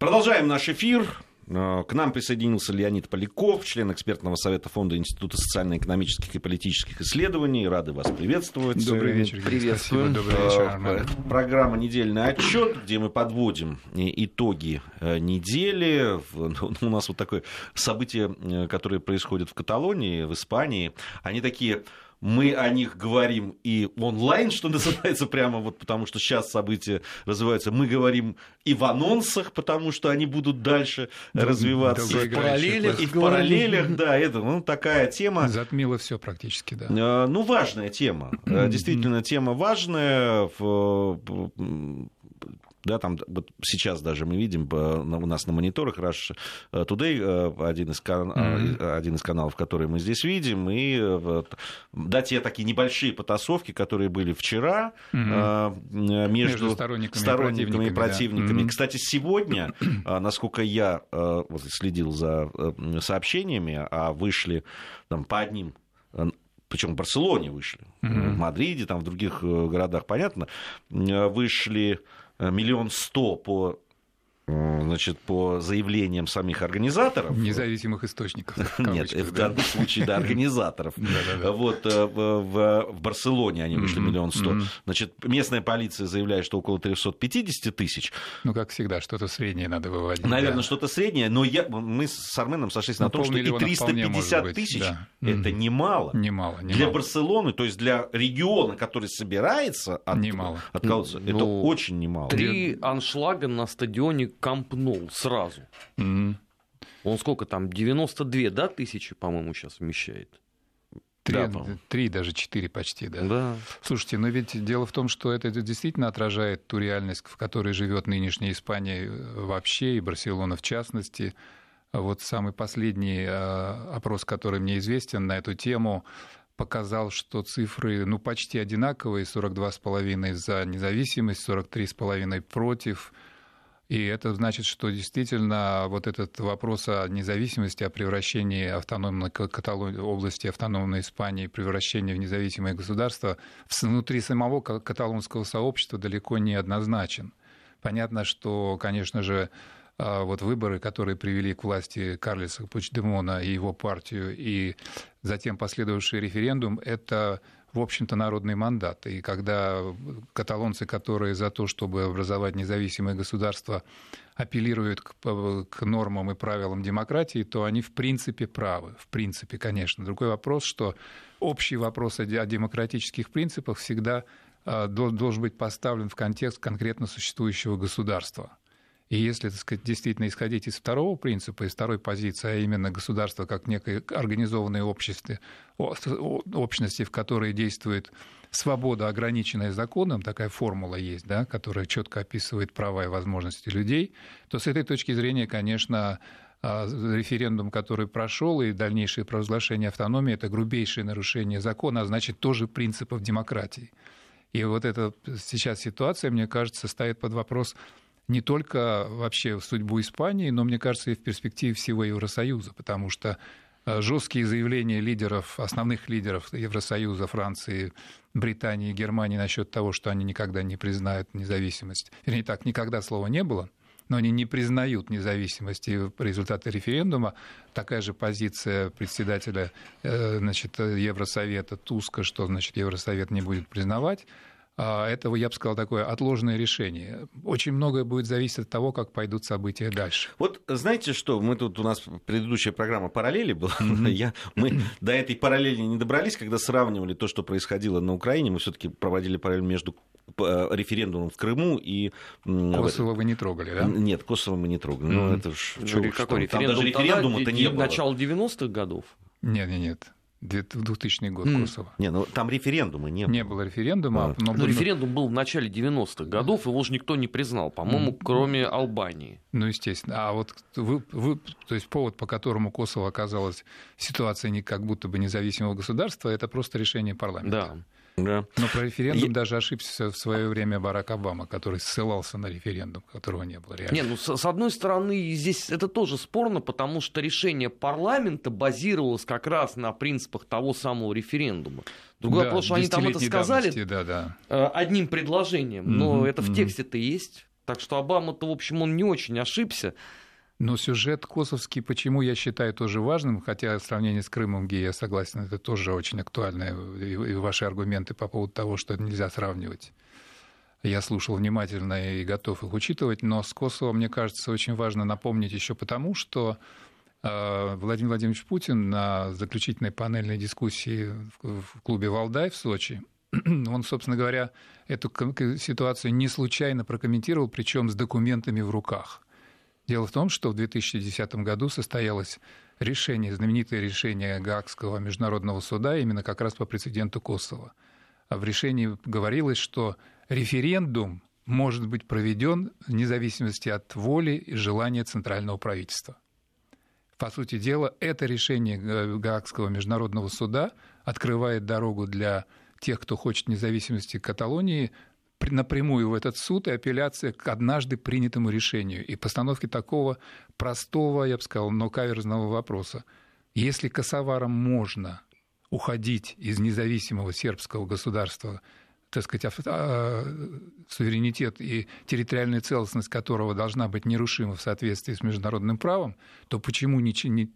Продолжаем наш эфир. Э, к нам присоединился Леонид Поляков, член экспертного совета Фонда Института социально-экономических и политических исследований. Рады вас приветствовать. Добрый вечер. Приветствуем. Спасибо, добрый вечер, Армен. Программа «Недельный отчет», где мы подводим итоги недели. Ну, у нас вот такое событие, которое происходит в Каталонии, в Испании. Они такие мы о них говорим и онлайн, что называется, прямо вот потому что сейчас события развиваются. Мы говорим и в анонсах, потому что они будут дальше развиваться. И в параллелях. И в параллелях, да, это ну, такая тема. Затмило все практически, да. Э, ну, важная тема. Э, действительно, тема важная да, там вот сейчас даже мы видим у нас на мониторах Rush Today, э, один из, кан... mm-hmm. один из каналов, который мы здесь видим, и да, те такие небольшие потасовки, которые были вчера mm-hmm. между, между сторонниками, сторонниками и противниками. И противниками. Mm-hmm. Кстати, сегодня, насколько я следил за сообщениями, а вышли там, по одним причем в Барселоне вышли, mm-hmm. в Мадриде, там в других городах, понятно, вышли Э, миллион сто по значит, по заявлениям самих организаторов. Независимых источников. Нет, в данном случае, да, организаторов. Вот э, в Барселоне они вышли миллион сто. Значит, местная полиция заявляет, что около 350 тысяч. Ну, как всегда, что-то среднее надо выводить. Наверное, что-то среднее, но я, мы с Арменом сошлись на ну, том, что и 350 тысяч – это немало. Немало. Для Барселоны, то есть для региона, который собирается от, отколоться, это ну, очень немало. Три аншлага на стадионе компнул сразу. Mm-hmm. Он сколько там, 92, да, тысячи, по-моему, сейчас вмещает? Три, да, три, даже четыре почти, да. да. Слушайте, но ведь дело в том, что это действительно отражает ту реальность, в которой живет нынешняя Испания э, вообще, и Барселона в частности. Вот самый последний э, опрос, который мне известен на эту тему, показал, что цифры ну, почти одинаковые, 42,5 за независимость, 43,5 против – и это значит, что действительно вот этот вопрос о независимости, о превращении автономной Каталонии, области автономной Испании, превращении в независимое государство внутри самого каталонского сообщества далеко не однозначен. Понятно, что, конечно же, а, вот выборы, которые привели к власти Карлиса Пучдемона и его партию, и затем последовавший референдум, это в общем-то, народный мандат. И когда каталонцы, которые за то, чтобы образовать независимое государство, апеллируют к, к нормам и правилам демократии, то они в принципе правы. В принципе, конечно. Другой вопрос, что общий вопрос о демократических принципах всегда а, должен быть поставлен в контекст конкретно существующего государства. И если, так сказать, действительно исходить из второго принципа, из второй позиции, а именно государство как некое организованное общество, общности, в которой действует свобода, ограниченная законом, такая формула есть, да, которая четко описывает права и возможности людей, то с этой точки зрения, конечно, а, референдум, который прошел, и дальнейшее провозглашение автономии – это грубейшее нарушение закона, а значит, тоже принципов демократии. И вот эта сейчас ситуация, мне кажется, ставит под вопрос не только вообще судьбу Испании, но, мне кажется, и в перспективе всего Евросоюза, потому что э, жесткие заявления лидеров, основных лидеров Евросоюза, Франции, Британии Германии насчет того, что они никогда не признают независимость. Вернее, так, никогда слова не было, но они не признают независимости результаты референдума. Такая же позиция председателя э, значит, Евросовета Туска, что значит, Евросовет не будет признавать. А, это, я бы сказал, такое отложенное решение. Очень многое будет зависеть от того, как пойдут события дальше. Вот знаете что, мы тут, у нас предыдущая программа «Параллели» была, mm-hmm. Я, мы до этой параллели не добрались, когда сравнивали то, что происходило на Украине, мы все таки проводили параллель между э, референдумом в Крыму и... Косово вы не трогали, да? Нет, Косово мы не трогали. Mm-hmm. Ну, это ж, ну, какой что? референдум? Там даже референдума-то не было. Начало 90-х годов? Нет, нет, нет. 2000 год mm. Косово. Не, ну там референдума не было. Не было референдума. А. Но, но референдум был в начале 90-х годов, его же никто не признал, по-моему, mm. кроме Албании. Ну, естественно. А вот вы, вы, то есть повод, по которому Косово оказалось в ситуации не как будто бы независимого государства, это просто решение парламента. Да. Да. Но про референдум Я... даже ошибся в свое время Барак Обама, который ссылался на референдум, которого не было реально. Не, ну с, с одной стороны, здесь это тоже спорно, потому что решение парламента базировалось как раз на принципах того самого референдума. Другой да, вопрос, что они там это сказали да, да. Э, одним предложением, но mm-hmm, это в тексте-то есть Так что Обама-то, в общем, он не очень ошибся. Но сюжет косовский, почему я считаю тоже важным, хотя в сравнении с Крымом, где я согласен, это тоже очень актуально, и ваши аргументы по поводу того, что это нельзя сравнивать. Я слушал внимательно и готов их учитывать, но с Косово, мне кажется, очень важно напомнить еще потому, что э, Владимир Владимирович Путин на заключительной панельной дискуссии в клубе «Валдай» в Сочи он, собственно говоря, эту ситуацию не случайно прокомментировал, причем с документами в руках – Дело в том, что в 2010 году состоялось решение, знаменитое решение Гаагского международного суда именно как раз по прецеденту Косово. В решении говорилось, что референдум может быть проведен вне зависимости от воли и желания центрального правительства. По сути дела, это решение Гаагского международного суда открывает дорогу для тех, кто хочет независимости Каталонии, напрямую в этот суд и апелляция к однажды принятому решению и постановке такого простого, я бы сказал, но каверзного вопроса. Если косоварам можно уходить из независимого сербского государства, так сказать, а, суверенитет и территориальная целостность которого должна быть нерушима в соответствии с международным правом, то почему не, не,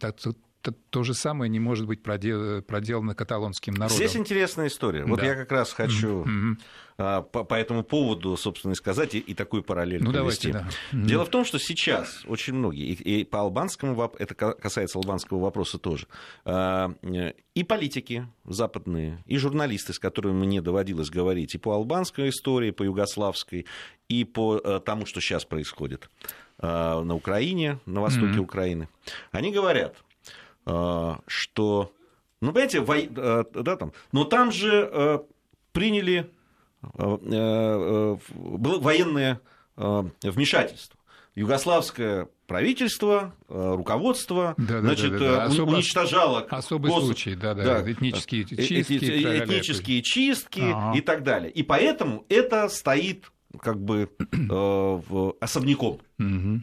то же самое не может быть проделано каталонским народом. Здесь интересная история. Вот да. я как раз хочу mm-hmm. по, по этому поводу, собственно, и сказать, и, и такую параллель ну, провести. Давайте, да. mm-hmm. Дело в том, что сейчас очень многие, и, и по албанскому, это касается албанского вопроса тоже, а, и политики западные, и журналисты, с которыми мне доводилось говорить, и по албанской истории, по югославской, и по э, тому, что сейчас происходит а, на Украине, на востоке mm-hmm. Украины, они говорят, что, ну, понимаете, во, э, да, там, но там же э, приняли э, было военное вмешательство. Югославское правительство, руководство, да, значит, да, да, да. Особо, уничтожало... Особый гос... случай, да, да, да, этнические чистки. Этнические чистки ага. и так далее. И поэтому это стоит как бы э, особняком. Угу.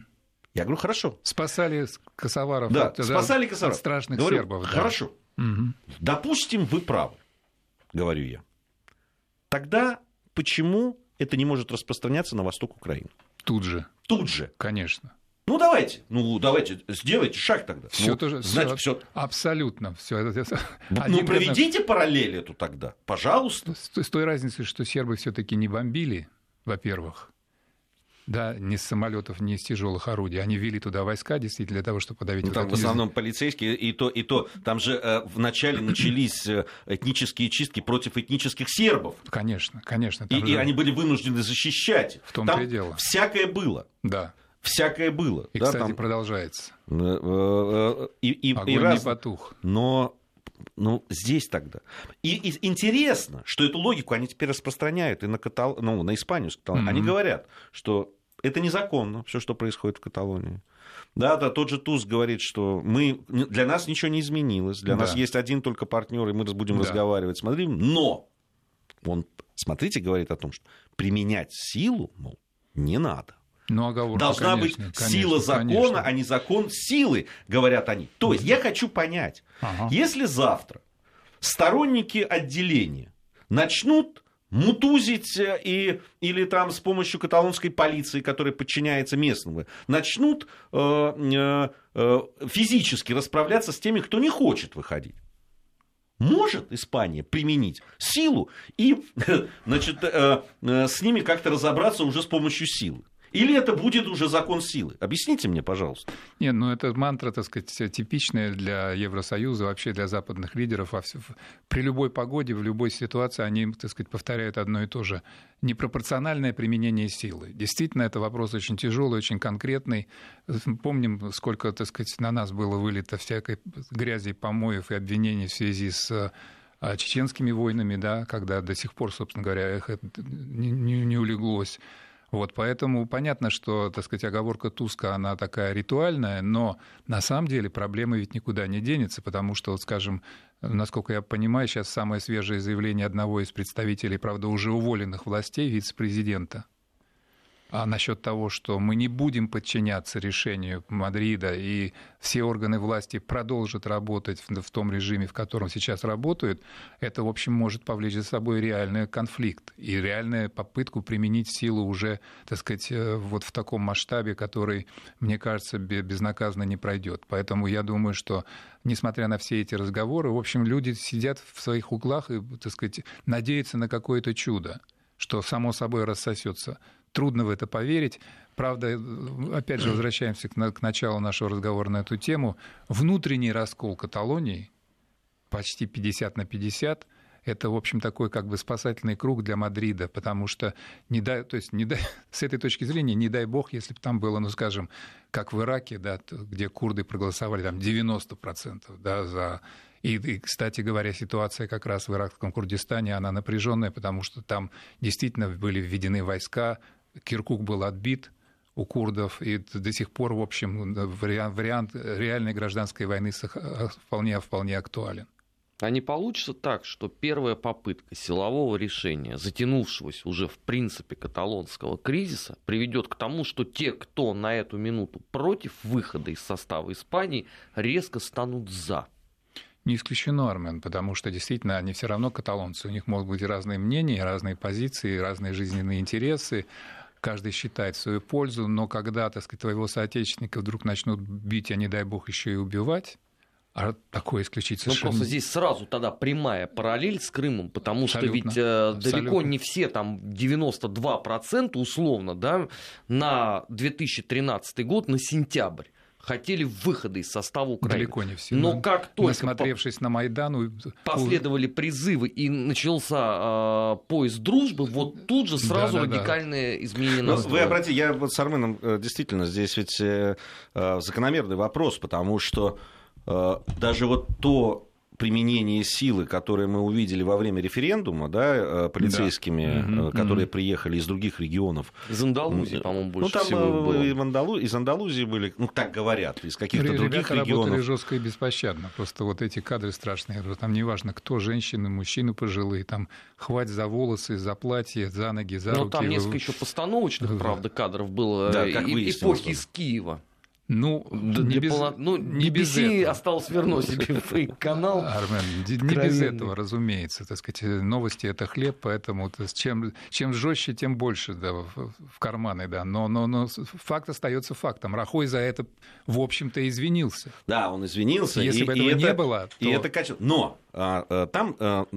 Я говорю, хорошо. Спасали косоваров да, от, спасали косоваров. от страшных говорю, сербов. Да. Хорошо. Угу. Допустим, вы правы, говорю я. Тогда почему это не может распространяться на восток Украины? Тут же. Тут же. Конечно. Ну давайте, ну давайте, сделайте шаг тогда. Все ну, тоже, значит, все, абсолютно все. Ну проведите параллель эту тогда, пожалуйста. С, с той разницей, что сербы все-таки не бомбили, во-первых, да, не с самолетов, не с тяжелых орудий. Они ввели туда войска, действительно, для того, чтобы подавить... Ну, там в основном полицейские, и то, и то. Там же э, вначале начались э, этнические чистки против этнических сербов. Конечно, конечно. И, же... и они были вынуждены защищать. В том-то и дело. всякое было. Да. Всякое было. И, да, кстати, там... продолжается. Э, э, и, и, Огонь и раз... не потух. Но ну, здесь тогда. И, и интересно, что эту логику они теперь распространяют и на, Катал... ну, на Испанию. Mm-hmm. Они говорят, что это незаконно, все, что происходит в Каталонии. Да, да, тот же Туз говорит, что мы, для нас ничего не изменилось, для да. нас есть один только партнер, и мы будем да. разговаривать, смотрим, но он, смотрите, говорит о том, что применять силу, мол, не надо. Ну, оговорка, Должна конечно, быть конечно, сила закона, конечно. а не закон силы, говорят они. То есть я хочу понять, ага. если завтра сторонники отделения начнут мутузить э, и, или там с помощью каталонской полиции, которая подчиняется местному, начнут э, э, э, физически расправляться с теми, кто не хочет выходить. Может Испания применить силу и значит, э, с ними как-то разобраться уже с помощью силы? Или это будет уже закон силы? Объясните мне, пожалуйста. Нет, ну это мантра, так сказать, типичная для Евросоюза, вообще для западных лидеров. При любой погоде, в любой ситуации они, так сказать, повторяют одно и то же. Непропорциональное применение силы. Действительно, это вопрос очень тяжелый, очень конкретный. Помним, сколько, так сказать, на нас было вылито всякой грязи, помоев и обвинений в связи с а, чеченскими войнами, да, когда до сих пор, собственно говоря, эхо не, не, не улеглось. Вот, поэтому понятно, что, так сказать, оговорка Туска, она такая ритуальная, но на самом деле проблема ведь никуда не денется, потому что, вот, скажем, насколько я понимаю, сейчас самое свежее заявление одного из представителей, правда, уже уволенных властей, вице-президента, а насчет того, что мы не будем подчиняться решению Мадрида, и все органы власти продолжат работать в, том режиме, в котором сейчас работают, это, в общем, может повлечь за собой реальный конфликт и реальную попытку применить силу уже, так сказать, э, вот в таком масштабе, который, мне кажется, безнаказанно не пройдет. Поэтому я думаю, что несмотря на все эти разговоры, в общем, люди сидят в своих углах и, так сказать, надеются на какое-то чудо что само собой рассосется трудно в это поверить. Правда, опять же, возвращаемся к, к началу нашего разговора на эту тему. Внутренний раскол Каталонии, почти 50 на 50, это, в общем, такой как бы спасательный круг для Мадрида, потому что не дай, то есть не дай, с этой точки зрения, не дай бог, если бы там было, ну, скажем, как в Ираке, да, где курды проголосовали там 90% да, за и, и, кстати говоря, ситуация как раз в иракском Курдистане, она напряженная, потому что там действительно были введены войска, Киркук был отбит у курдов, и до сих пор, в общем, вариант, вариант реальной гражданской войны вполне, вполне актуален. А не получится так, что первая попытка силового решения, затянувшегося уже в принципе каталонского кризиса, приведет к тому, что те, кто на эту минуту против выхода из состава Испании, резко станут за. Не исключено, Армен, потому что действительно они все равно каталонцы. У них могут быть разные мнения, разные позиции, разные жизненные интересы. Каждый считает свою пользу, но когда, так сказать, твоего соотечественника вдруг начнут бить, а не дай бог еще и убивать, а такое исключить ну, совершенно... Ну, просто здесь сразу тогда прямая параллель с Крымом, потому Абсолютно. что ведь э, далеко не все, там 92% условно, да, на 2013 год, на сентябрь хотели выхода из состава Украины. Далеко не все. Но как только насмотревшись по... на Майдан, последовали призывы и начался э, поиск дружбы, вот тут же сразу да, да, радикальное да. изменение ну, Вы обратите, я вот с Арменом э, действительно здесь ведь э, э, закономерный вопрос, потому что э, даже вот то применение силы, которое мы увидели во время референдума, да, э, полицейскими, да. которые mm-hmm. приехали из других регионов. Из Андалузии, по-моему, больше ну, там всего э, было. И Андалу... из Андалузии были, ну, так говорят, из каких-то Ребята других регионов. работали жестко и беспощадно. Просто вот эти кадры страшные. Там неважно, кто, женщины, мужчины пожилые, там хвать за волосы, за платье, за ноги, за Но руки. Но там несколько еще постановочных, правда, кадров было да, как и, эпохи из Киева. Ну, не без, полно... ну, не без этого. осталось вернуть себе фейк-канал. Армен, не без этого, разумеется. Так сказать, новости – это хлеб, поэтому чем, чем жестче, тем больше да, в, в карманы. Да. Но, но, но факт остается фактом. Рахой за это, в общем-то, извинился. Да, он извинился. Если и, бы этого и не это, было, то... И это качество. Но а, а, там а,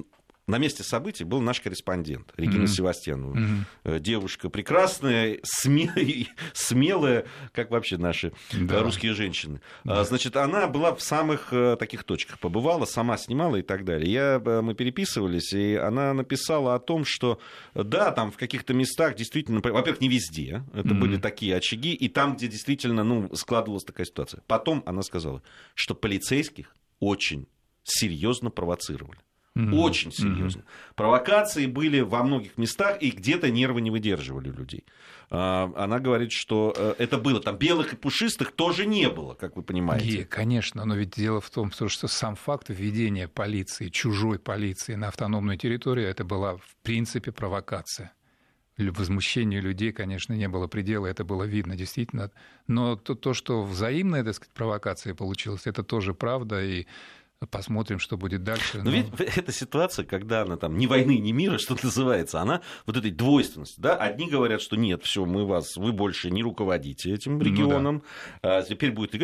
на месте событий был наш корреспондент Регина mm-hmm. Севастьянова. Mm-hmm. Девушка прекрасная, смелая, смелая, как вообще наши да. русские женщины. Да. Значит, она была в самых э, таких точках, побывала, сама снимала и так далее. Я, э, мы переписывались, и она написала о том, что да, там в каких-то местах действительно, во-первых, не везде, это mm-hmm. были такие очаги, и там, где действительно ну, складывалась такая ситуация. Потом она сказала, что полицейских очень серьезно провоцировали. Mm-hmm. Очень серьезно. Mm-hmm. Провокации были во многих местах, и где-то нервы не выдерживали людей. А, она говорит, что э, это было. Там белых и пушистых тоже не было, как вы понимаете. И, конечно, но ведь дело в том, что сам факт введения полиции, чужой полиции на автономную территорию, это была в принципе провокация возмущению людей, конечно, не было предела, это было видно действительно. Но то, то что взаимная, так сказать, провокация получилась, это тоже правда, и Посмотрим, что будет дальше. Но, но ведь эта ситуация, когда она там ни войны, ни мира, что называется, она вот этой двойственности. Да? Одни говорят, что нет, все, мы вас, вы больше не руководите этим регионом. Ну, да. а теперь будет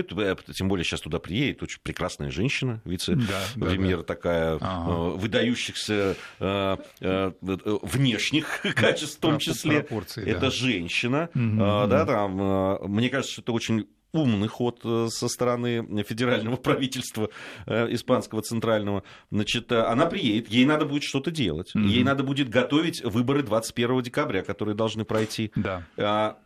тем более сейчас туда приедет очень прекрасная женщина, вице-премьер да, да, такая, ага. Э, выдающихся э, э, внешних качеств в том числе. Это да. женщина. Угу, да, там, мне кажется, что это очень умный ход э, со стороны федерального правительства э, испанского центрального. Значит, э, она приедет, ей надо будет что-то делать. Mm-hmm. Ей надо будет готовить выборы 21 декабря, которые должны пройти. Да. А,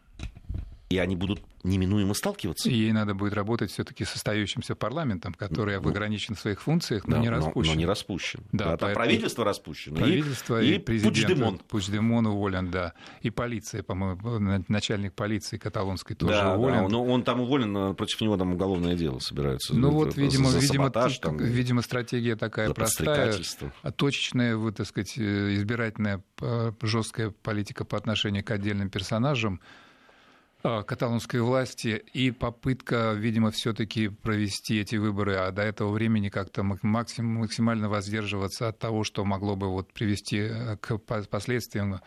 и они будут неминуемо сталкиваться. И ей надо будет работать все-таки с остающимся парламентом, который ну, ограничен в своих функциях, но да, не распущен. Но, но не распущен. Да, да, поэтому... Правительство распущено. Правительство и, и президент. Пучдемон. Пучдемон уволен, да. И полиция, по-моему, начальник полиции каталонской тоже да, уволен. Да, но он там уволен, против него там уголовное дело собирается. Ну вот, видимо, за видимо, саботаж, там, видимо, стратегия такая простая, а точечная, вот, так сказать, избирательная жесткая политика по отношению к отдельным персонажам, каталонской власти и попытка, видимо, все-таки провести эти выборы, а до этого времени как-то максим, максимально воздерживаться от того, что могло бы вот привести э, к последствиям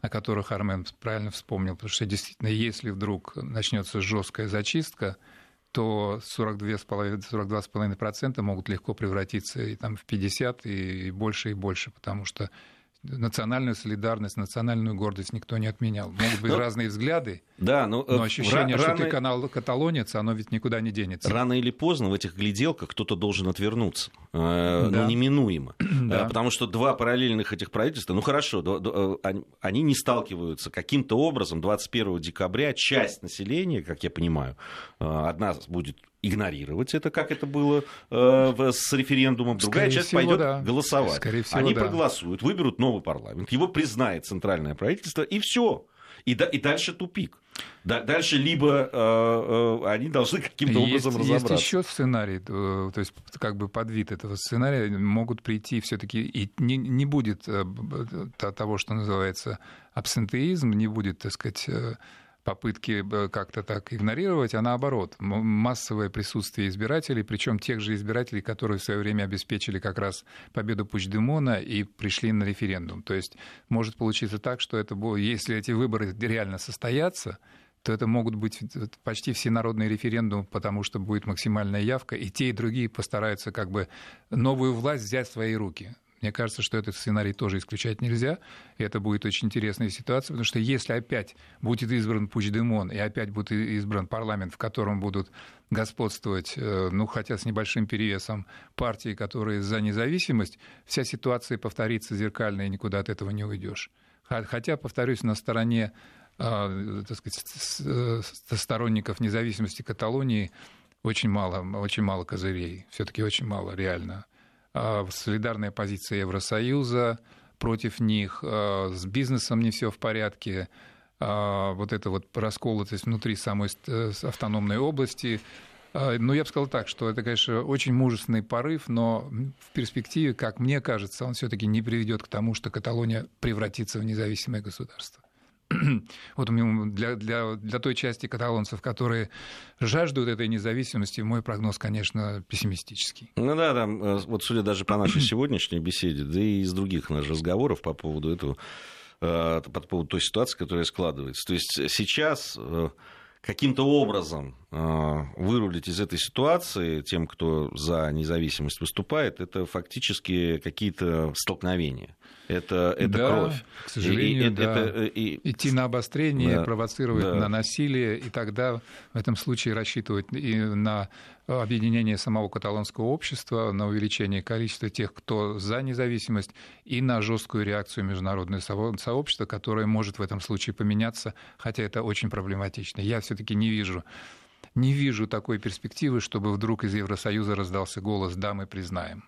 о которых Армен правильно вспомнил, потому что действительно, если вдруг начнется жесткая зачистка, то 42,5%, 42,5% могут легко превратиться и там, в 50 и больше и больше, потому что национальную солидарность, национальную гордость никто не отменял. Могут быть но, ну, разные взгляды, да, но, но ощущение, рано, что ты канал каталонец, оно ведь никуда не денется. Рано или поздно в этих гляделках кто-то должен отвернуться. Э, да. Ну, неминуемо. Да. Э, потому что два параллельных этих правительства, ну хорошо, э, они не сталкиваются. Каким-то образом 21 декабря часть населения, как я понимаю, одна будет игнорировать это, как это было э, с референдумом. Другая Скорее часть всего, пойдет да. голосовать. Скорее всего, Они да. проголосуют, выберут новый парламент, его признает центральное правительство, и все. И, да, и дальше тупик. Да, дальше либо э, э, они должны каким-то есть, образом разобраться. Есть еще сценарий, э, то есть как бы под вид этого сценария могут прийти все-таки и не, не будет э, того, что называется абсентеизм, не будет, так сказать, э, попытки э, как-то так игнорировать, а наоборот, массовое присутствие избирателей, причем тех же избирателей, которые в свое время обеспечили как раз победу Пучдемона и пришли на референдум. То есть может получиться так, что это, если эти выборы реально состоятся, то это могут быть почти все народные референдумы, потому что будет максимальная явка, и те, и другие постараются как бы новую власть взять в свои руки. Мне кажется, что этот сценарий тоже исключать нельзя. И это будет очень интересная ситуация, потому что если опять будет избран Пучдемон и опять будет избран парламент, в котором будут господствовать, э, ну, хотя с небольшим перевесом партии, которые за независимость, вся ситуация повторится зеркально, и никуда от этого не уйдешь. Хотя, повторюсь, на стороне э, так сказать, сторонников независимости Каталонии очень мало, очень мало козырей, все-таки очень мало реально. А, солидарная позиция Евросоюза против них, а, с бизнесом не все в порядке, а, вот это вот расколотость внутри самой э, автономной области. Ну, я бы сказал так, что это, конечно, очень мужественный порыв, но в перспективе, как мне кажется, он все-таки не приведет к тому, что Каталония превратится в независимое государство. вот для, для, для той части каталонцев, которые жаждут этой независимости, мой прогноз, конечно, пессимистический. Ну да, да, э, вот судя даже по нашей сегодняшней беседе, да и из других наших разговоров по поводу этого, э, по поводу той ситуации, которая складывается. То есть сейчас э, каким-то образом вырулить из этой ситуации тем, кто за независимость выступает, это фактически какие-то столкновения это, это да, кровь. К сожалению, и, да. это, и... идти на обострение, да, провоцировать да. на насилие, и тогда в этом случае рассчитывать и на объединение самого каталонского общества, на увеличение количества тех, кто за независимость, и на жесткую реакцию международного сообщества, которое может в этом случае поменяться, хотя это очень проблематично. Я все-таки не вижу не вижу такой перспективы, чтобы вдруг из Евросоюза раздался голос «да, мы признаем».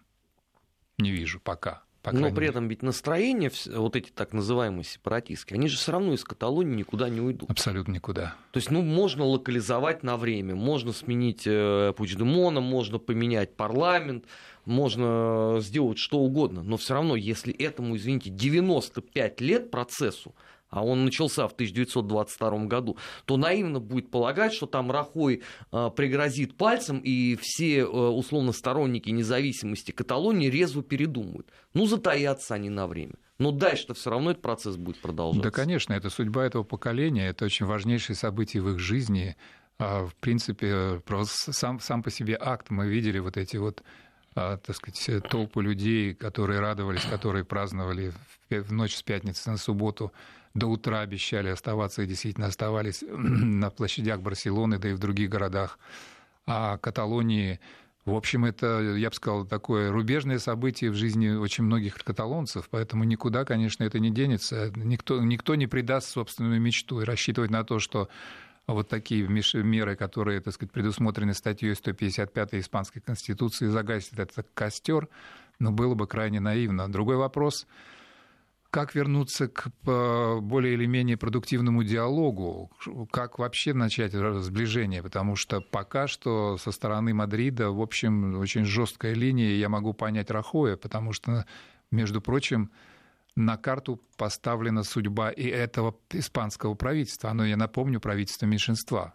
Не вижу пока. Но при этом ведь настроения, вот эти так называемые сепаратистские, они же все равно из Каталонии никуда не уйдут. Абсолютно никуда. То есть, ну, можно локализовать на время, можно сменить э, Пучдемона, можно поменять парламент, можно сделать что угодно, но все равно, если этому, извините, 95 лет процессу, а он начался в 1922 году, то наивно будет полагать, что там Рахой э, пригрозит пальцем, и все, э, условно, сторонники независимости Каталонии резво передумают. Ну, затаятся они на время. Но дальше-то все равно этот процесс будет продолжаться. Да, конечно, это судьба этого поколения, это очень важнейшее событие в их жизни. А, в принципе, просто сам, сам по себе акт, мы видели вот эти вот а, так сказать, толпы людей, которые радовались, которые праздновали в ночь с пятницы на субботу до утра обещали оставаться и действительно оставались на площадях Барселоны, да и в других городах. А Каталонии, в общем, это, я бы сказал, такое рубежное событие в жизни очень многих каталонцев, поэтому никуда, конечно, это не денется. Никто, никто не предаст собственную мечту и рассчитывать на то, что вот такие меры, которые, так сказать, предусмотрены статьей 155 Испанской Конституции, загасит этот костер, но было бы крайне наивно. Другой вопрос – как вернуться к более или менее продуктивному диалогу, как вообще начать сближение, потому что пока что со стороны Мадрида, в общем, очень жесткая линия, я могу понять Рахоя, потому что, между прочим, на карту поставлена судьба и этого испанского правительства. Оно, я напомню, правительство меньшинства.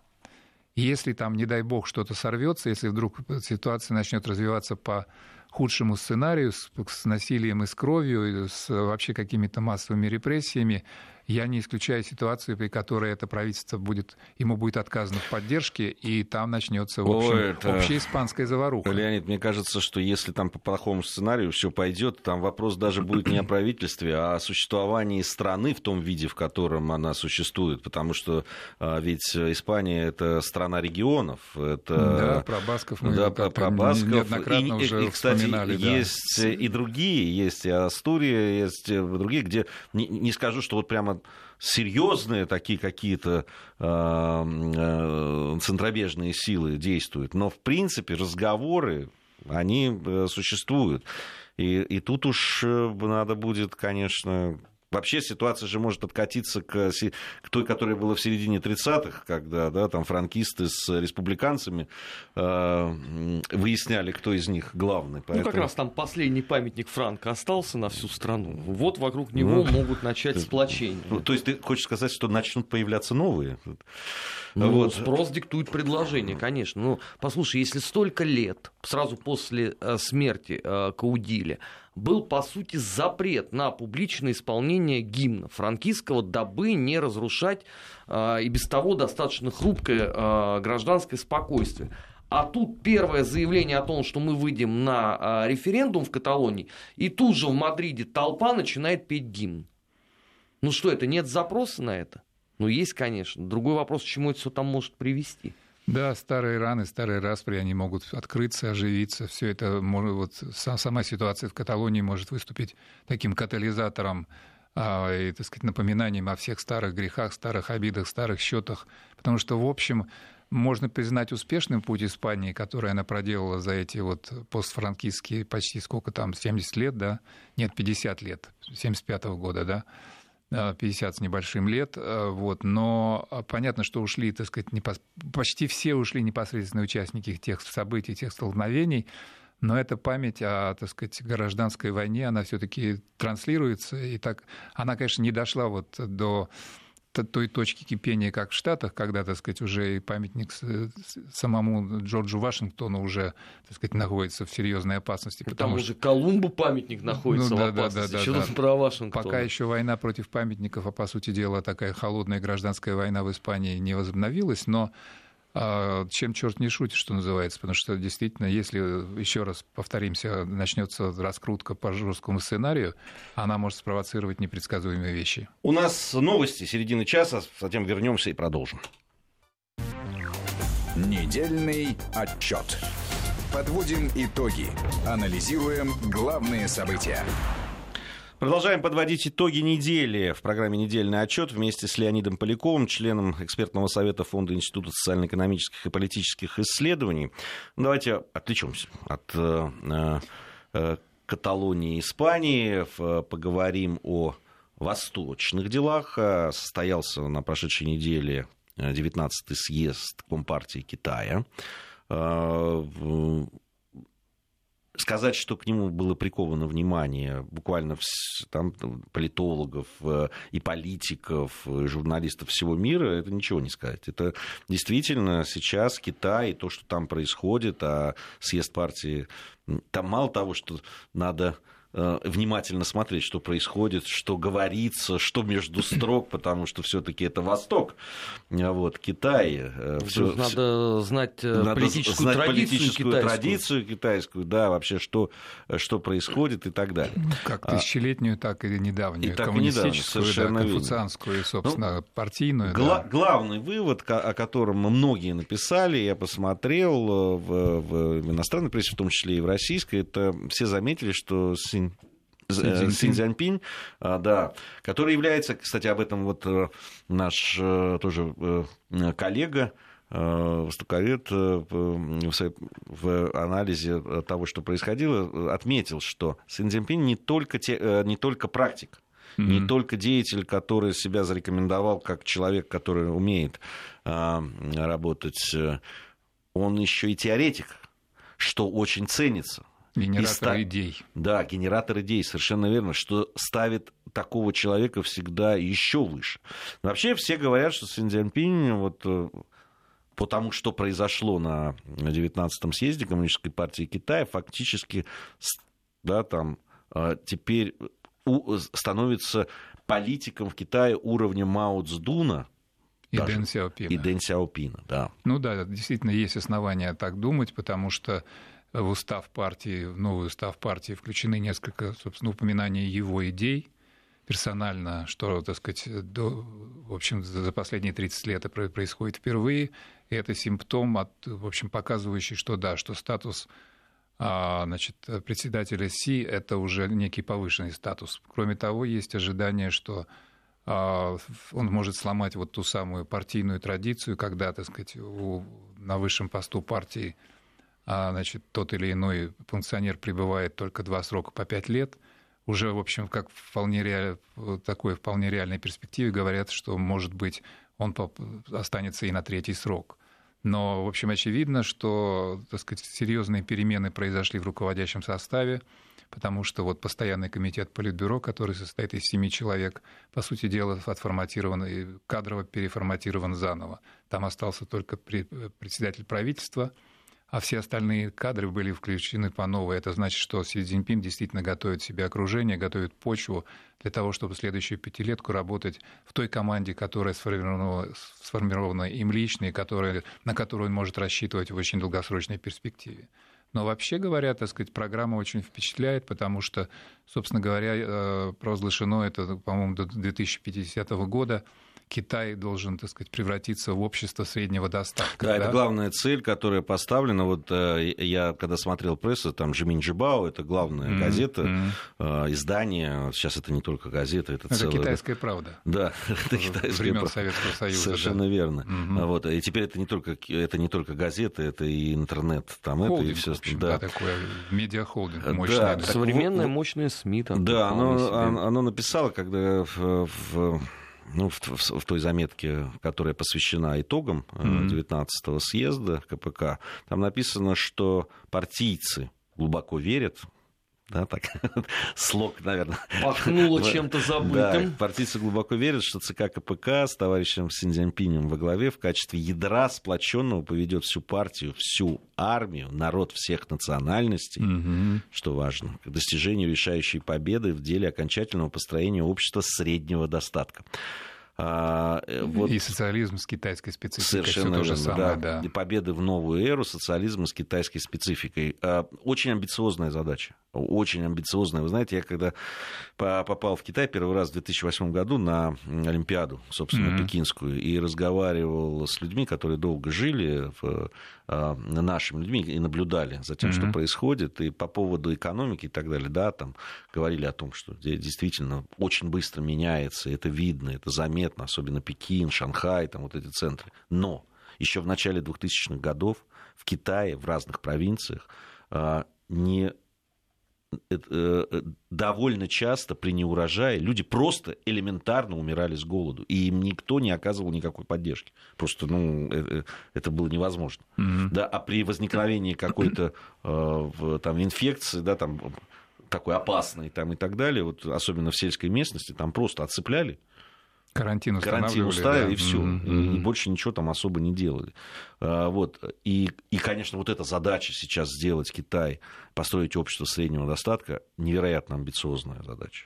Если там, не дай бог, что-то сорвется, если вдруг ситуация начнет развиваться по худшему сценарию, с, с насилием и с кровью, с вообще какими-то массовыми репрессиями, я не исключаю ситуацию, при которой это правительство будет, ему будет отказано в поддержке, и там начнется в общем, это... общая испанская заваруха. Леонид, мне кажется, что если там по плохому сценарию все пойдет, там вопрос даже будет не о правительстве, а о существовании страны в том виде, в котором она существует, потому что а, ведь Испания это страна регионов, это да, про Басков мы да, про, про Басков неоднократно и, уже и, кстати, вспоминали, есть да. и другие, есть и Астурия, есть другие, где не, не скажу, что вот прямо серьезные такие какие-то э, э, центробежные силы действуют. Но, в принципе, разговоры, они э, существуют. И, и тут уж надо будет, конечно, Вообще ситуация же может откатиться к, к той, которая была в середине 30-х, когда да, там франкисты с республиканцами э, выясняли, кто из них главный. Поэтому... Ну, как раз там последний памятник Франка остался на всю страну. Вот вокруг него ну, могут начать сплочение. Ну, то есть ты хочешь сказать, что начнут появляться новые? Ну, вот. спрос диктует предложение, конечно. Ну, послушай, если столько лет, сразу после э, смерти э, Каудиля, был, по сути, запрет на публичное исполнение гимна франкистского, дабы не разрушать э, и без того достаточно хрупкое э, гражданское спокойствие. А тут первое заявление о том, что мы выйдем на э, референдум в Каталонии, и тут же в Мадриде толпа начинает петь гимн. Ну что это, нет запроса на это? Ну, есть, конечно. Другой вопрос, к чему это все там может привести. Да, старые раны, старые распри, они могут открыться, оживиться. Все это может, вот сама ситуация в Каталонии может выступить таким катализатором а, и, так сказать, напоминанием о всех старых грехах, старых обидах, старых счетах. Потому что, в общем, можно признать успешным путь Испании, который она проделала за эти вот постфранкистские почти сколько там, 70 лет, да? Нет, 50 лет, 75 -го года, да? 50 с небольшим лет, э, вот, но а, понятно, что ушли, так сказать, непос... почти все ушли непосредственные участники тех событий, тех столкновений, но эта память о, так сказать, гражданской войне, она все-таки транслируется, и так, она, конечно, не дошла вот до той точки кипения, как в Штатах, когда, так сказать, уже и памятник самому Джорджу Вашингтону уже, так сказать, находится в серьезной опасности. Ну, потому что... Колумбу памятник находится ну, да, в опасности. Да, да, Еще да, про Вашингтона. Пока еще война против памятников, а по сути дела такая холодная гражданская война в Испании не возобновилась, но чем черт не шутит, что называется, потому что действительно, если, еще раз повторимся, начнется раскрутка по жесткому сценарию, она может спровоцировать непредсказуемые вещи. У нас новости середины часа, затем вернемся и продолжим. Недельный отчет. Подводим итоги. Анализируем главные события. Продолжаем подводить итоги недели в программе «Недельный отчет» вместе с Леонидом Поляковым, членом экспертного совета Фонда Института социально-экономических и политических исследований. Давайте отвлечемся от э, э, Каталонии и Испании, поговорим о восточных делах. Состоялся на прошедшей неделе 19-й съезд Компартии Китая э, сказать, что к нему было приковано внимание буквально там, политологов э, и политиков, и журналистов всего мира, это ничего не сказать. Это действительно сейчас Китай, то, что там происходит, а съезд партии, там мало того, что надо внимательно смотреть, что происходит, что говорится, что между строк, потому что все-таки это Восток, а вот Китай. Э, Всё, надо знать э, надо политическую, знать традицию, политическую китайскую. традицию китайскую, да, вообще что, что происходит и так далее. Ну, как а тысячелетнюю, так и недавнюю, и коммунистическую, так и недавнюю, да, конфуцианскую и, собственно, ну, партийную. Гла- да. Главный вывод, о котором многие написали, я посмотрел в, в иностранной прессе, в том числе и в российской, это все заметили, что Си Цзиньпинь, а, да, который является, кстати, об этом вот э, наш э, тоже э, коллега, востоковед в анализе того, что происходило, отметил, что Си Цзиньпинь не только, те, не только практик, mm-hmm. не только деятель, который себя зарекомендовал как человек, который умеет работать, он еще и теоретик, что очень ценится Генератор ста... идей. Да, генератор идей, совершенно верно, что ставит такого человека всегда еще выше. Вообще все говорят, что Си Цзиньпинь вот э, по тому, что произошло на 19-м съезде Коммунистической партии Китая, фактически да, там, э, теперь становится политиком в Китае уровня Мао Цзуна, и даже. Дэн Сяопина. И Дэн Сяопина, да. Ну да, действительно есть основания так думать, потому что в устав партии, в новый устав партии включены несколько, собственно, упоминаний его идей персонально, что, так сказать, до, в общем, за последние 30 лет это происходит впервые. И это симптом, от, в общем, показывающий, что да, что статус а, значит, председателя Си – это уже некий повышенный статус. Кроме того, есть ожидание, что а, он может сломать вот ту самую партийную традицию, когда, так сказать, у, на высшем посту партии – а, значит, тот или иной функционер пребывает только два срока по пять лет, уже, в общем, как вполне реаль... такой вполне реальной перспективе говорят, что, может быть, он останется и на третий срок. Но, в общем, очевидно, что, так сказать, серьезные перемены произошли в руководящем составе, потому что вот постоянный комитет Политбюро, который состоит из семи человек, по сути дела, отформатирован и кадрово переформатирован заново. Там остался только председатель правительства – а все остальные кадры были включены по новой. Это значит, что Си Цзиньпин действительно готовит себе окружение, готовит почву для того, чтобы следующую пятилетку работать в той команде, которая сформирована, сформирована им лично и которая, на которую он может рассчитывать в очень долгосрочной перспективе. Но вообще говоря, так сказать, программа очень впечатляет, потому что, собственно говоря, э, провозглашено это, по-моему, до 2050 года Китай должен, так сказать, превратиться в общество среднего достатка. Да, да? это главная цель, которая поставлена. Вот э, я, когда смотрел прессу, там Жимин Джибао, это главная mm-hmm. газета, mm-hmm. издание, сейчас это не только газета, это, это целая... китайская правда. Да, это китайская правда. Советского Союза. Совершенно да. верно. Mm-hmm. Вот, и теперь это не только, это не только газета, это и интернет, там холдинг, это и все. Общем, да. да, такое медиахолдинг мощный. Да. Современное мощное СМИ. Там, да, оно, оно написало, когда в, в ну, в, в, в той заметке, которая посвящена итогам mm-hmm. 19-го съезда КПК, там написано, что партийцы глубоко верят да, так, слог, наверное. Пахнуло чем-то забытым. Да, партийцы глубоко верят, что ЦК КПК с товарищем Синьцзянпинем во главе в качестве ядра сплоченного поведет всю партию, всю армию, народ всех национальностей, угу. что важно, к достижению решающей победы в деле окончательного построения общества среднего достатка. А, э, вот и социализм с китайской спецификой. Совершенно то же самое, да. да. И победы в новую эру социализма с китайской спецификой. А, очень амбициозная задача. Очень амбициозная. Вы знаете, я когда попал в Китай первый раз в 2008 году на Олимпиаду, собственно, mm-hmm. пекинскую, и разговаривал с людьми, которые долго жили, в, а, нашими людьми, и наблюдали за тем, mm-hmm. что происходит, и по поводу экономики и так далее, да, там говорили о том, что действительно очень быстро меняется, это видно, это заметно особенно Пекин, Шанхай, там вот эти центры. Но еще в начале 2000-х годов в Китае, в разных провинциях, не э, э, довольно часто при неурожае люди просто элементарно умирали с голоду, и им никто не оказывал никакой поддержки. Просто, ну, э, это было невозможно. Mm-hmm. Да, а при возникновении какой-то там инфекции, да, там такой опасной там и так далее, вот особенно в сельской местности, там просто отцепляли Карантин Карантин уставили, да. и все. Mm-hmm. И больше ничего там особо не делали. А, вот. И, и, конечно, вот эта задача сейчас сделать Китай, построить общество среднего достатка, невероятно амбициозная задача.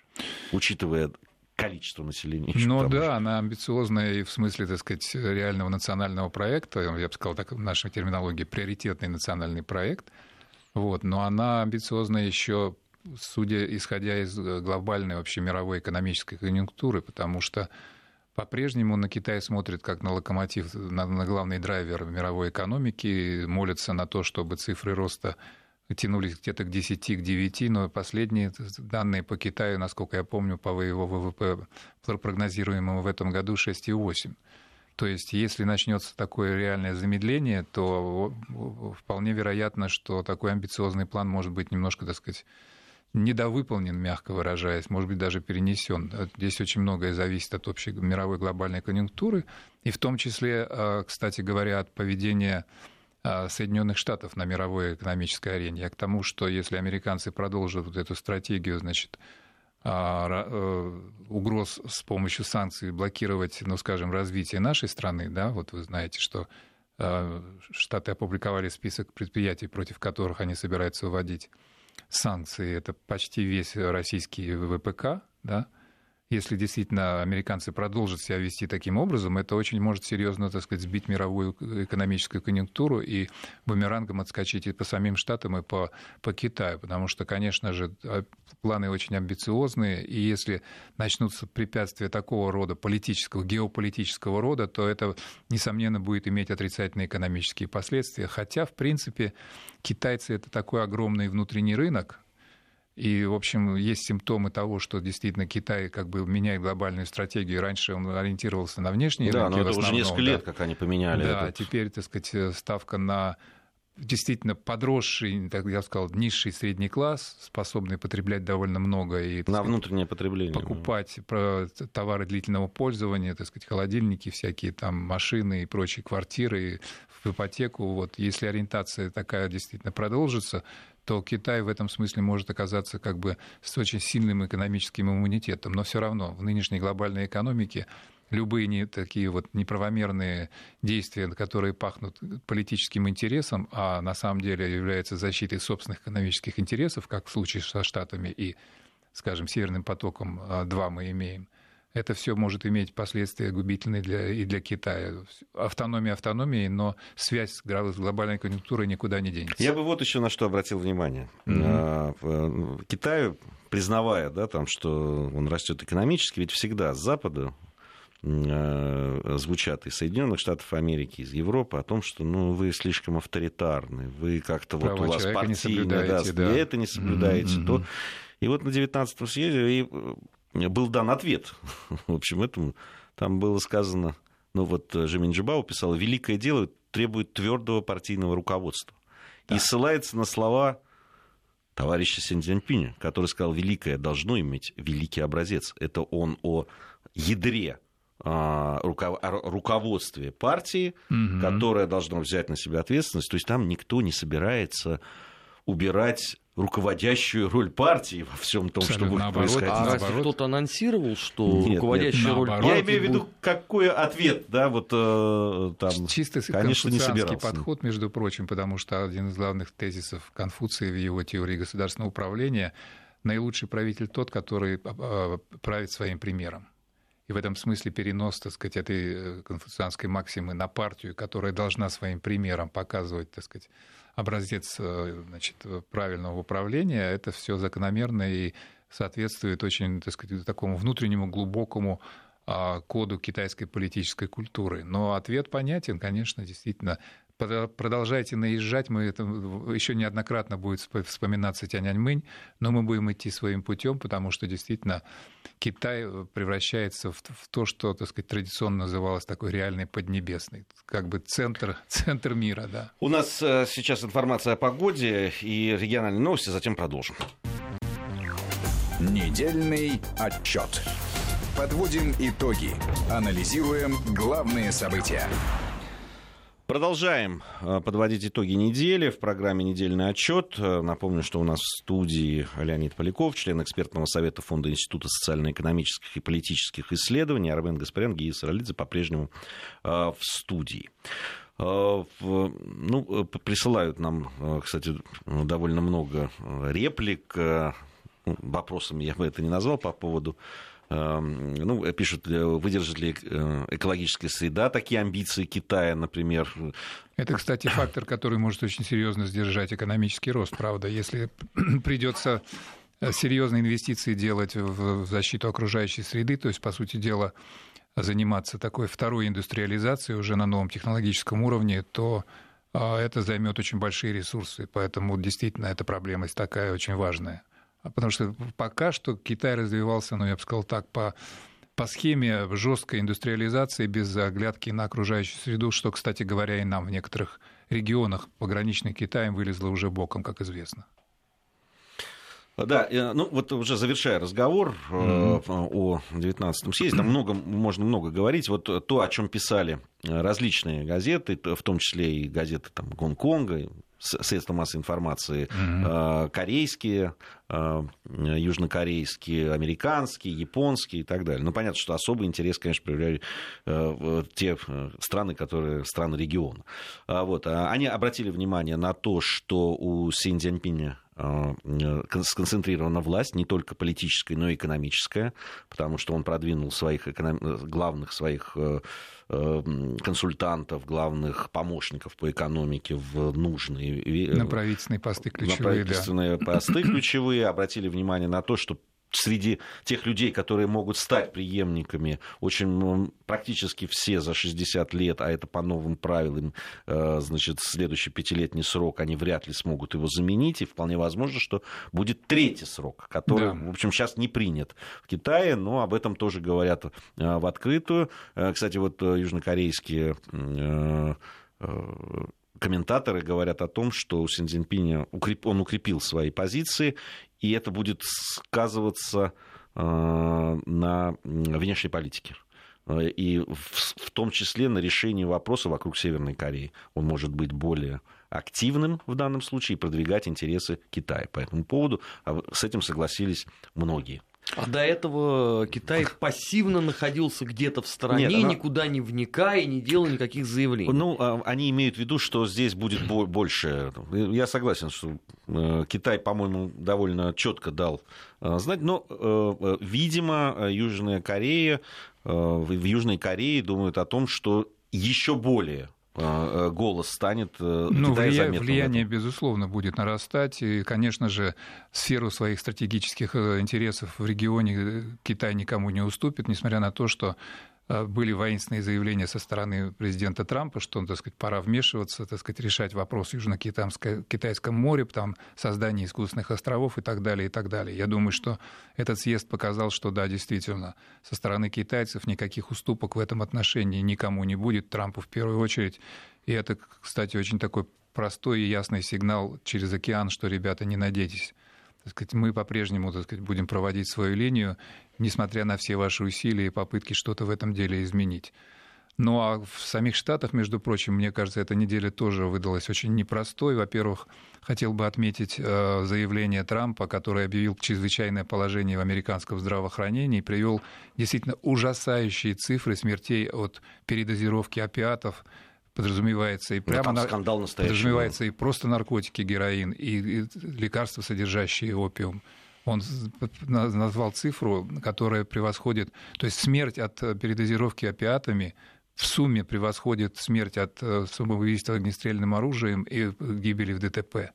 Учитывая количество населения. Ну да, она амбициозная и в смысле, так сказать, реального национального проекта, я бы сказал так в нашей терминологии, приоритетный национальный проект. Вот, но она амбициозная еще судя, исходя из глобальной вообще мировой экономической конъюнктуры, потому что по-прежнему на Китай смотрят как на локомотив, на, на главный драйвер мировой экономики, молятся на то, чтобы цифры роста тянулись где-то к 10, к 9, но последние данные по Китаю, насколько я помню, по его ВВП прогнозируемому в этом году 6,8. То есть, если начнется такое реальное замедление, то вполне вероятно, что такой амбициозный план может быть немножко, так сказать, недовыполнен, мягко выражаясь, может быть, даже перенесен. Здесь очень многое зависит от общей мировой глобальной конъюнктуры, и в том числе, а, кстати говоря, от поведения Соединенных Штатов на мировой экономической арене. Я к тому, что если американцы продолжат вот эту стратегию, значит, э, угроз с помощью санкций блокировать, ну, скажем, развитие нашей страны, да, вот вы знаете, что Штаты опубликовали список предприятий, против которых они собираются вводить санкции. Это почти весь российский ВПК, да, если действительно американцы продолжат себя вести таким образом, это очень может серьезно, так сказать, сбить мировую экономическую конъюнктуру и бумерангом отскочить и по самим Штатам, и по, по Китаю. Потому что, конечно же, а, планы очень амбициозные, и если начнутся препятствия такого рода, политического, геополитического рода, то это, несомненно, будет иметь отрицательные экономические последствия. Хотя, в принципе, китайцы это такой огромный внутренний рынок, и, в общем, есть симптомы того, что действительно Китай как бы меняет глобальную стратегию. Раньше он ориентировался на внешние да, рынки. Да, но это уже несколько да. лет, как они поменяли. Да, это. теперь, так сказать, ставка на действительно подросший, так я сказал, низший средний класс, способный потреблять довольно много и на сказать, внутреннее потребление. Покупать товары длительного пользования, так сказать, холодильники, всякие там машины и прочие квартиры в ипотеку. Вот если ориентация такая действительно продолжится, то Китай в этом смысле может оказаться как бы с очень сильным экономическим иммунитетом. Но все равно в нынешней глобальной экономике любые не, такие вот неправомерные действия, которые пахнут политическим интересом, а на самом деле являются защитой собственных экономических интересов, как в случае со Штатами и, скажем, Северным потоком-2 мы имеем, это все может иметь последствия губительные для, и для Китая. Автономия автономией, но связь с глобальной конъюнктурой никуда не денется. Я бы вот еще на что обратил внимание. Mm-hmm. Китай, признавая, да, там, что он растет экономически, ведь всегда с Запада э, звучат из Соединенных Штатов Америки, из Европы о том, что ну, вы слишком авторитарны, вы как-то вот у вас партийно, да, да. это не соблюдаете, mm-hmm. то. И вот на 19-м съезде и был дан ответ. В общем, этому там было сказано, ну вот э, Жемин Джибау писал, великое дело требует твердого партийного руководства. Да. И ссылается на слова товарища Син Цзиньпиня, который сказал, великое должно иметь великий образец. Это он о ядре а, руководстве партии, угу. которое должно взять на себя ответственность. То есть там никто не собирается убирать руководящую роль партии во всем том, что будет наоборот, происходить. А разве кто-то анонсировал, что нет, руководящая нет, роль партии... Я имею в виду, какой ответ, да, вот э, там, Чисто конечно, не собирался. подход, между прочим, потому что один из главных тезисов Конфуции в его теории государственного управления наилучший правитель тот, который э, правит своим примером. И в этом смысле перенос, так сказать, этой э, конфуцианской максимы на партию, которая должна своим примером показывать, так сказать, образец э, значит, правильного управления, это все закономерно и соответствует очень, так сказать, такому внутреннему глубокому а, коду китайской политической культуры. Но ответ понятен, конечно, действительно. Продолжайте наезжать, мы это еще неоднократно будет вспоминаться Тяньаньмынь, но мы будем идти своим путем, потому что действительно Китай э, превращается в, в то, что, так сказать, традиционно называлось такой реальной поднебесной, как бы центр, центр мира, да. У нас э, сейчас информация о погоде и региональные новости, затем продолжим. Недельный отчет. Подводим итоги. Анализируем главные события. Продолжаем э, подводить итоги недели в программе «Недельный отчет». Э, напомню, что у нас в студии Леонид Поляков, член экспертного совета Фонда Института социально-экономических и политических исследований, Армен Гаспарян, Гия Саралидзе по-прежнему э, в студии. Ну, присылают нам, кстати, довольно много реплик. Вопросами я бы это не назвал по поводу ну, пишут, э, выдержит ли э, экологическая среда такие амбиции Китая, например. Это, кстати, фактор, который может очень серьезно сдержать экономический рост, правда. Если придется э, серьезные инвестиции делать в защиту окружающей среды, то есть, по сути дела, заниматься такой второй индустриализацией уже на новом технологическом уровне, то это займет очень большие ресурсы. Поэтому действительно эта проблема такая очень важная. А потому что пока что Китай развивался, ну, я бы сказал так, по по схеме жесткой индустриализации без оглядки на окружающую среду, что, кстати говоря, и нам в некоторых регионах пограничных Китаем вылезло уже боком, как известно. Да, ну вот уже завершая разговор mm-hmm. о 19-м съезде, там много, можно много говорить. Вот то, о чем писали различные газеты, в том числе и газеты там, Гонконга, средства массовой информации mm-hmm. корейские, южнокорейские, американские, японские и так далее. Ну, понятно, что особый интерес, конечно, проявляли те страны, которые страны региона. А вот. Они обратили внимание на то, что у Синь Цзиньпиня Э, сконцентрирована власть, не только политическая, но и экономическая, потому что он продвинул своих эконом... главных своих э, э, консультантов, главных помощников по экономике в нужные... На правительственные посты ключевые, на правительственные да. посты ключевые, обратили внимание на то, что среди тех людей, которые могут стать преемниками, очень практически все за 60 лет, а это по новым правилам, э, значит, следующий пятилетний срок, они вряд ли смогут его заменить, и вполне возможно, что будет третий срок, который, да. в общем, сейчас не принят в Китае, но об этом тоже говорят э, в открытую. Э, кстати, вот южнокорейские комментаторы говорят о том, что у Синьцзиньпиня он укрепил свои позиции, и это будет сказываться э, на внешней политике и в том числе на решении вопроса вокруг Северной Кореи. Он может быть более активным в данном случае и продвигать интересы Китая. По этому поводу а с этим согласились многие. А до этого Китай пассивно находился где-то в стороне, Нет, она... никуда не вникая, не делая никаких заявлений. Ну, а, они имеют в виду, что здесь будет больше. Я согласен, что э, Китай, по-моему, довольно четко дал э, знать, но, э, видимо, Южная Корея, в Южной Корее думают о том, что еще более Э, голос станет э, ну, Китая влия... Влияние, безусловно, будет нарастать. И, конечно же, сферу своих стратегических э, интересов в регионе Китай никому не уступит, несмотря на то, что Э, были воинственные заявления со стороны президента Трампа, что, так сказать, пора вмешиваться, так сказать, решать вопрос Южно-Китайском море, там, создание искусственных островов и так далее, и так далее. Я думаю, что этот съезд показал, что да, действительно, со стороны китайцев никаких уступок в этом отношении никому не будет, Трампу в первую очередь. И это, кстати, очень такой простой и ясный сигнал через океан, что, ребята, не надейтесь так сказать, мы по-прежнему так сказать, будем проводить свою линию, несмотря на все ваши усилия и попытки что-то в этом деле изменить. Ну а в самих Штатах, между прочим, мне кажется, эта неделя тоже выдалась очень непростой. Во-первых, хотел бы отметить э, заявление Трампа, который объявил чрезвычайное положение в американском здравоохранении и привел действительно ужасающие цифры смертей от передозировки опиатов подразумевается и прямо ну, скандал настоящий. Подразумевается и просто наркотики, героин, и, и лекарства, содержащие опиум. Он назвал цифру, которая превосходит, то есть смерть от передозировки опиатами в сумме превосходит смерть от э, самоубийства огнестрельным оружием и гибели в ДТП.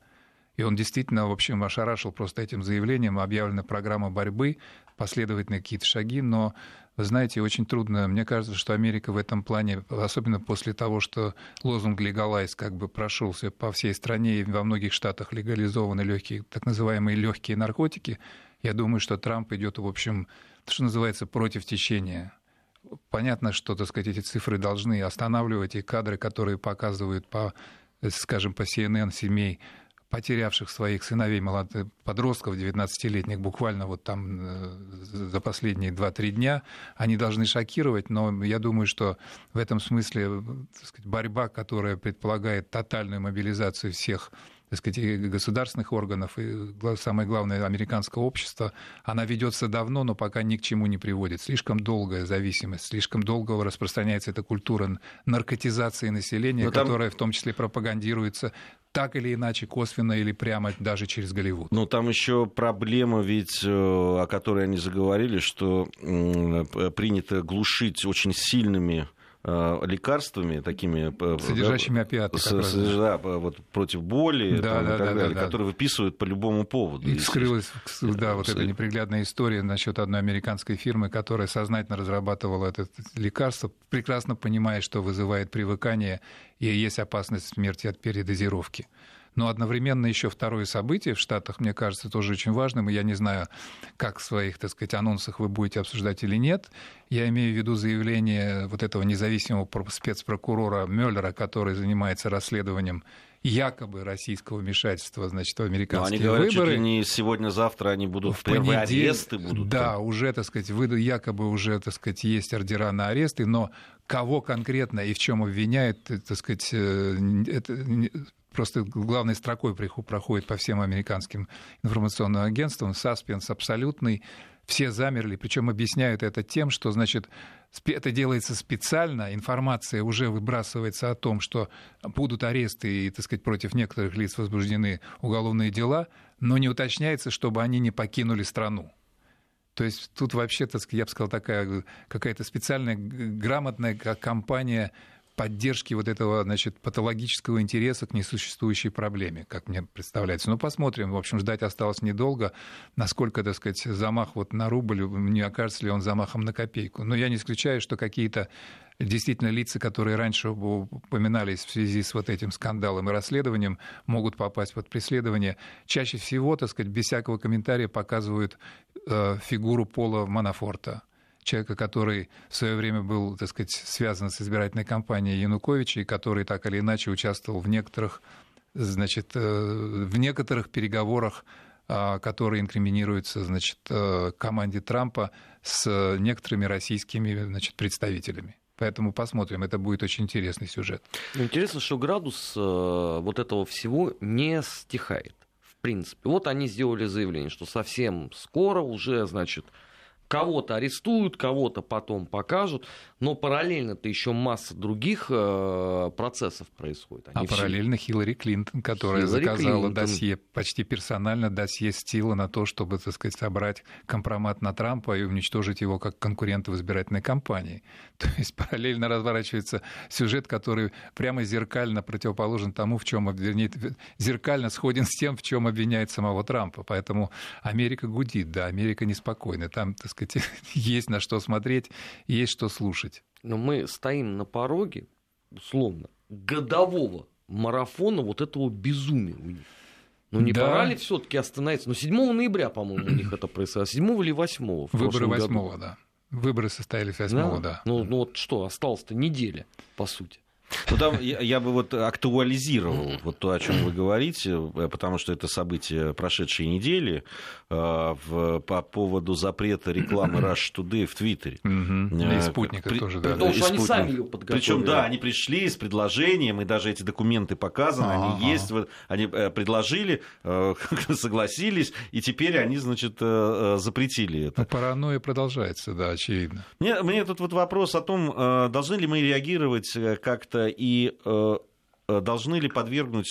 И он действительно, в общем, ошарашил просто этим заявлением. Объявлена программа борьбы, последовательные какие-то шаги, но вы знаете, очень трудно. Мне кажется, что Америка в этом плане, особенно после того, что лозунг «легалайз» как бы прошелся по всей стране, и во многих штатах легализованы легкие, так называемые легкие наркотики, я думаю, что Трамп идет, в общем, что называется, против течения. Понятно, что, так сказать, эти цифры должны останавливать, и кадры, которые показывают по, скажем, по CNN семей потерявших своих сыновей, молодых подростков, 19-летних, буквально вот там э, за последние 2-3 дня, они должны шокировать, но я думаю, что в этом смысле сказать, борьба, которая предполагает тотальную мобилизацию всех так сказать, государственных органов и, самое главное, американского общества, она ведется давно, но пока ни к чему не приводит. Слишком долгая зависимость, слишком долго распространяется эта культура наркотизации населения, там... которая в том числе пропагандируется так или иначе, косвенно или прямо даже через Голливуд. Ну, там еще проблема ведь, э, о которой они заговорили, что принято глушить очень сильными лекарствами такими... Э, Содержащими опиаты. С, с, да, вот, против боли да, там, да, и так да, далее, да, которые выписывают по любому поводу. И вскрылась, да, вот эта неприглядная история насчет одной американской фирмы, которая сознательно разрабатывала это лекарство, прекрасно понимая, что вызывает привыкание и есть опасность смерти от передозировки. Но одновременно еще второе событие в Штатах, мне кажется, тоже очень важным, и я не знаю, как в своих, так сказать, анонсах вы будете обсуждать или нет. Я имею в виду заявление вот этого независимого спецпрокурора Мюллера, который занимается расследованием якобы российского вмешательства значит, в американские Но они говорят, выборы. Чуть ли не сегодня-завтра они будут, в первые понедельник, аресты будут. Да, там. уже, так сказать, вы, якобы уже, так сказать, есть ордера на аресты, но кого конкретно и в чем обвиняют, э, так сказать, э, это просто главной строкой проходит по всем американским информационным агентствам. Саспенс абсолютный. Все замерли, причем объясняют это тем, что, значит, это делается специально, информация уже выбрасывается о том, что будут аресты и, так сказать, против некоторых лиц возбуждены уголовные дела, но не уточняется, чтобы они не покинули страну. То есть тут вообще, так сказать, я бы сказал, такая какая-то специальная грамотная кампания поддержки вот этого, значит, патологического интереса к несуществующей проблеме, как мне представляется. Ну, посмотрим. В общем, ждать осталось недолго. Насколько, так сказать, замах вот на рубль, не окажется ли он замахом на копейку. Но я не исключаю, что какие-то действительно лица, которые раньше упоминались в связи с вот этим скандалом и расследованием, могут попасть под преследование. Чаще всего, так сказать, без всякого комментария показывают э, фигуру Пола Манафорта человека, который в свое время был, так сказать, связан с избирательной кампанией Януковича и который так или иначе участвовал в некоторых, значит, э, в некоторых переговорах, а, которые инкриминируются, значит, э, команде Трампа с некоторыми российскими, значит, представителями. Поэтому посмотрим, это будет очень интересный сюжет. Ну, Интересно, что градус э, вот этого всего не стихает. В принципе. Вот они сделали заявление, что совсем скоро уже, значит, кого-то арестуют, кого-то потом покажут, но параллельно-то еще масса других э, процессов происходит. А Они все- параллельно Хиллари Клинтон, которая Хиллари заказала Клинтон. досье, почти персонально досье Стила на то, чтобы, так сказать, собрать компромат на Трампа и уничтожить его как конкурента в избирательной кампании. То есть параллельно разворачивается сюжет, который прямо зеркально противоположен тому, в чем вернее, зеркально сходен с тем, в чем обвиняет самого Трампа. Поэтому Америка гудит, да, Америка неспокойна. Там, так сказать, есть на что смотреть, есть что слушать. Но мы стоим на пороге, условно, годового марафона вот этого безумия у них. Ну не Да. пора ли все-таки остановиться? Ну 7 ноября, по-моему, у них это происходило. 7 или 8 в Выборы прошлом году. восьмого, да. Выборы состоялись восьмого, да. Ну, ну вот что, осталось-то неделя, по сути. Ну, там я, я бы вот актуализировал вот то, о чем вы говорите, э, потому что это событие прошедшей недели э, в, по поводу запрета рекламы Rush Today в Твиттере. Э, И спутника при- тоже, да. Потому и что они сами ее подготовили. Причем, да, они пришли с предложением, и даже эти документы показаны, Ага. они есть, вот, они э, предложили, э, согласились, и теперь они, значит, э, запретили это. Ну, паранойя продолжается, да, очевидно. Мне, мне тут вот вопрос о том, э, должны ли мы реагировать как-то и э, э, должны ли подвергнуть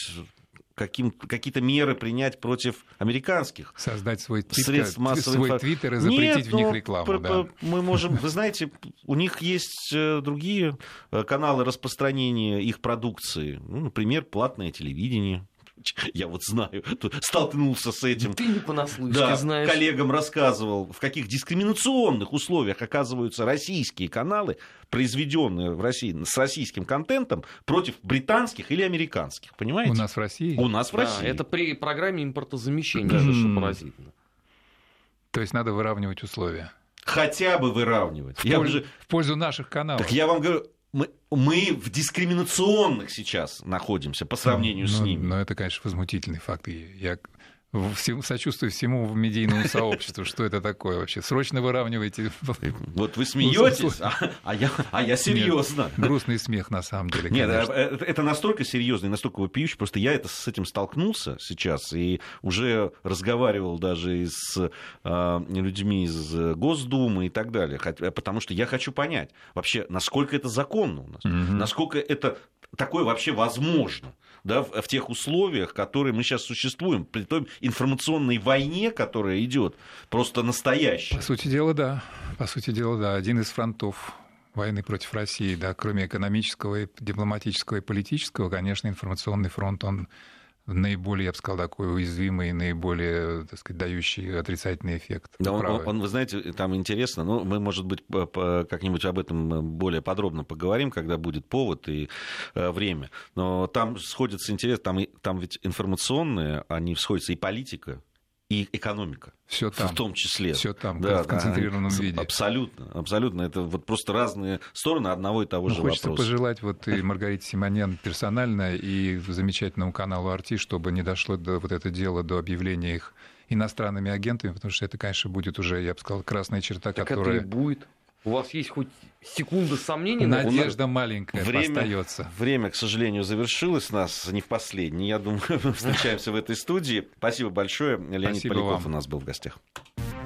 каким, какие-то меры принять против американских Создать свой, твит, средств массовой свой твиттер и запретить Нет, в них ну, рекламу. п- да. Мы можем, вы знаете, у них есть э, другие э, каналы распространения их продукции. Ну, например, платное телевидение. Я вот знаю, столкнулся с этим. Ты не понаслышке Да, знаешь. коллегам рассказывал, в каких дискриминационных условиях оказываются российские каналы, произведенные в России с российским контентом, против британских или американских. Понимаете? У нас в России. У нас в Да, России. это при программе импортозамещения, даже что поразительно. То есть надо выравнивать условия. Хотя бы выравнивать. В, Я пользу, уже- в пользу наших каналов. Так я вам говорю, мы, мы в дискриминационных сейчас находимся по сравнению с Ну, ними. Но это, конечно, возмутительный факт. Я всему- сочувствую всему медийному сообществу. Что это такое вообще? Срочно выравнивайте. Вот вы смеетесь, а, а я, а я серьезно. Грустный смех, на самом деле. Нет, конечно. э, это настолько серьезно и настолько вопиющий, просто я это, с этим столкнулся сейчас и уже разговаривал даже и с э, людьми из Госдумы и так далее, потому что я хочу понять вообще, насколько это законно у нас, Мгм. насколько это такое вообще возможно. Да, в, в тех условиях, которые мы сейчас существуем, при той информационной войне, которая идет, просто настоящая. По сути дела, да. По сути дела, да. Один из фронтов войны против России, да, кроме экономического, и дипломатического и политического, конечно, информационный фронт, он наиболее, я бы сказал, такой уязвимый, наиболее, так сказать, дающий отрицательный эффект. Да, он, он- он, вы знаете, там интересно, ну, мы, может быть, по- по- как-нибудь об этом более подробно поговорим, когда будет повод и э, время. Но там сходится интерес, там, там ведь информационные, они сходятся и политика, и экономика. Все там. В том числе. Все там, да, в концентрированном да, виде. Абсолютно, абсолютно. Это вот просто разные стороны одного и того ну, же хочется вопроса. пожелать вот и Маргарите Симонян персонально, и замечательному каналу «Арти», чтобы не дошло до вот это дело до объявления их иностранными агентами, потому что это, конечно, будет уже, я бы сказал, красная черта, так которая... это и будет. У вас есть хоть секунда сомнений? Надежда маленькая время, остается. Время, к сожалению, завершилось нас не в последний. Я думаю, мы встречаемся в этой студии. Спасибо большое. Леонид Спасибо Поляков вам. у нас был в гостях.